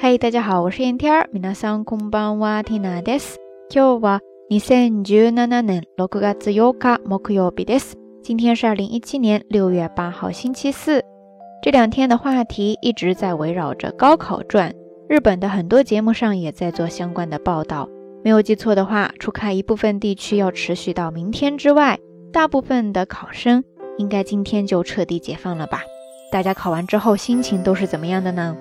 嗨，大家好，我是燕天儿。皆さんこんばんは、ティナです。今日は二千十七年六月八日木曜日です。今天是二零一七年六月八号星期四。这两天的话题一直在围绕着高考转，日本的很多节目上也在做相关的报道。没有记错的话，除开一部分地区要持续到明天之外，大部分的考生应该今天就彻底解放了吧？大家考完之后心情都是怎么样的呢？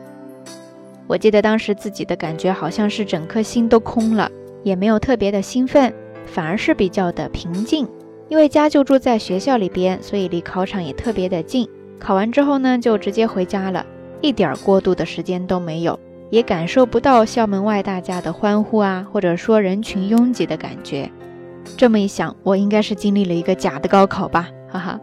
我记得当时自己的感觉好像是整颗心都空了，也没有特别的兴奋，反而是比较的平静。因为家就住在学校里边，所以离考场也特别的近。考完之后呢，就直接回家了，一点过渡的时间都没有，也感受不到校门外大家的欢呼啊，或者说人群拥挤的感觉。这么一想，我应该是经历了一个假的高考吧，哈哈。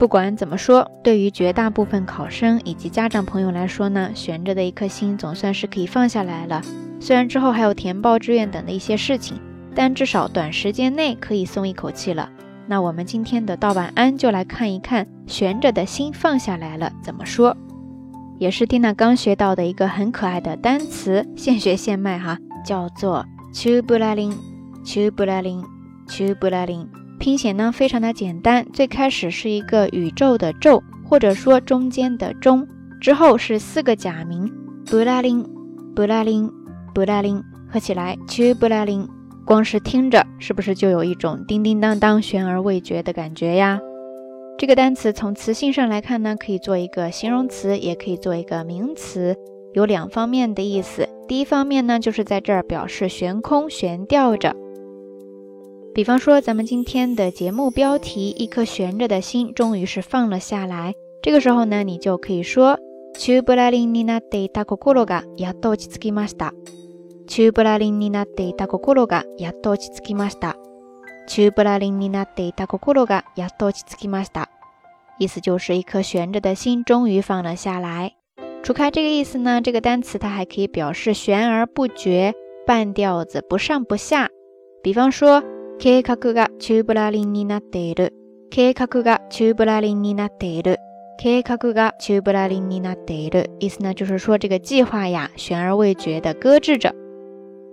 不管怎么说，对于绝大部分考生以及家长朋友来说呢，悬着的一颗心总算是可以放下来了。虽然之后还有填报志愿等的一些事情，但至少短时间内可以松一口气了。那我们今天的道晚安就来看一看悬着的心放下来了怎么说，也是蒂娜刚学到的一个很可爱的单词，现学现卖哈，叫做 chu 拼写呢非常的简单，最开始是一个宇宙的宙，或者说中间的中，之后是四个假名布拉林、布拉林、布拉林，合起来去布拉林。光是听着，是不是就有一种叮叮当当、悬而未决的感觉呀？这个单词从词性上来看呢，可以做一个形容词，也可以做一个名词，有两方面的意思。第一方面呢，就是在这儿表示悬空、悬吊着。比方说，咱们今天的节目标题“一颗悬着的心终于是放了下来”，这个时候呢，你就可以说，中ブラリンになっていた心がやっと落ち着きました。中ブラリンになっていた心がやっと落ち着きました。中ブラリンになっていた心がやっと落ち着きました。意思就是一颗悬着的心终于放了下来。除开这个意思呢，这个单词它还可以表示悬而不决、半吊子、不上不下。比方说。計画がチューブラリンになっている。計画がチューブラリンになっている。計画がチューブラリンになっている。意思呢，就是说这个计划呀，悬而未决的搁置着。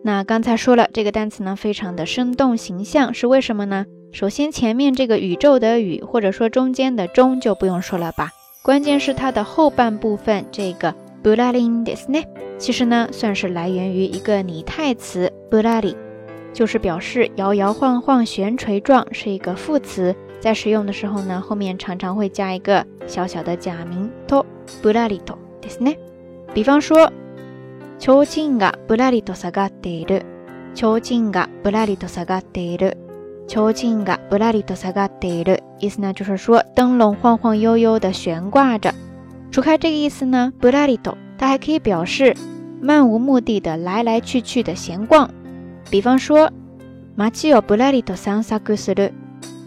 那刚才说了，这个单词呢，非常的生动形象，是为什么呢？首先，前面这个宇宙的宇，或者说中间的中，就不用说了吧。关键是它的后半部分，这个 b u l a l i n ですね，其实呢，算是来源于一个拟态词 b u l a l i 就是表示摇摇晃晃、悬垂状，是一个副词，在使用的时候呢，后面常常会加一个小小的假名とぶらりとですね。比方说，提灯がぶらりと下がっている。提灯がぶらりと下がっている。提灯がぶらりと下がっている。意思呢，就是说灯笼晃晃悠悠的悬挂着。除开这个意思呢，ぶらりと它还可以表示漫无目的的来来去去的闲逛。 比方说，街をぶらりと散策する。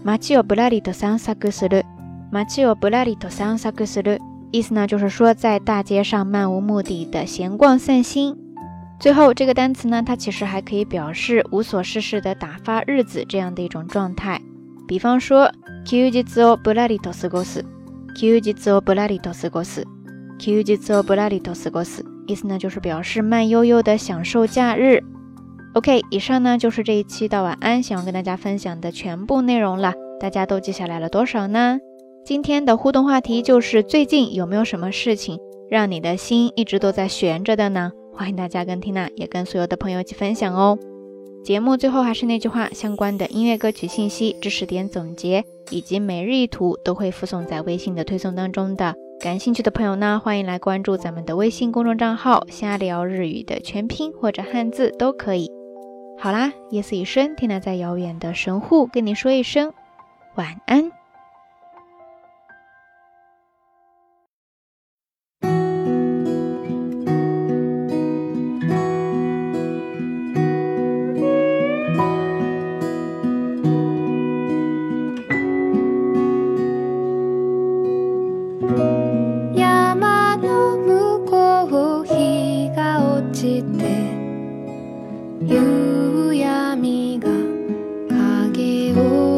街をぶらりと散策する。街をぶらりと散策する。意思呢，就是说在大街上漫無目的的闲逛散心。最后这个单词呢，它其实还可以表示无所事事的打发日子这样的一种状态。比方说，休日をぶらりと過ごす。休日をぶらりと過ごす。休日をぶらりと過ごす。意思呢，就是表示慢悠悠的享受假日。 OK，以上呢就是这一期的晚安想要跟大家分享的全部内容了。大家都记下来了多少呢？今天的互动话题就是最近有没有什么事情让你的心一直都在悬着的呢？欢迎大家跟缇娜也跟所有的朋友一起分享哦。节目最后还是那句话，相关的音乐歌曲信息、知识点总结以及每日一图都会附送在微信的推送当中的。感兴趣的朋友呢，欢迎来关注咱们的微信公众账号“瞎聊日语”的全拼或者汉字都可以。好啦，夜色已深，听娜在遥远的神户跟你说一声晚安。Oh.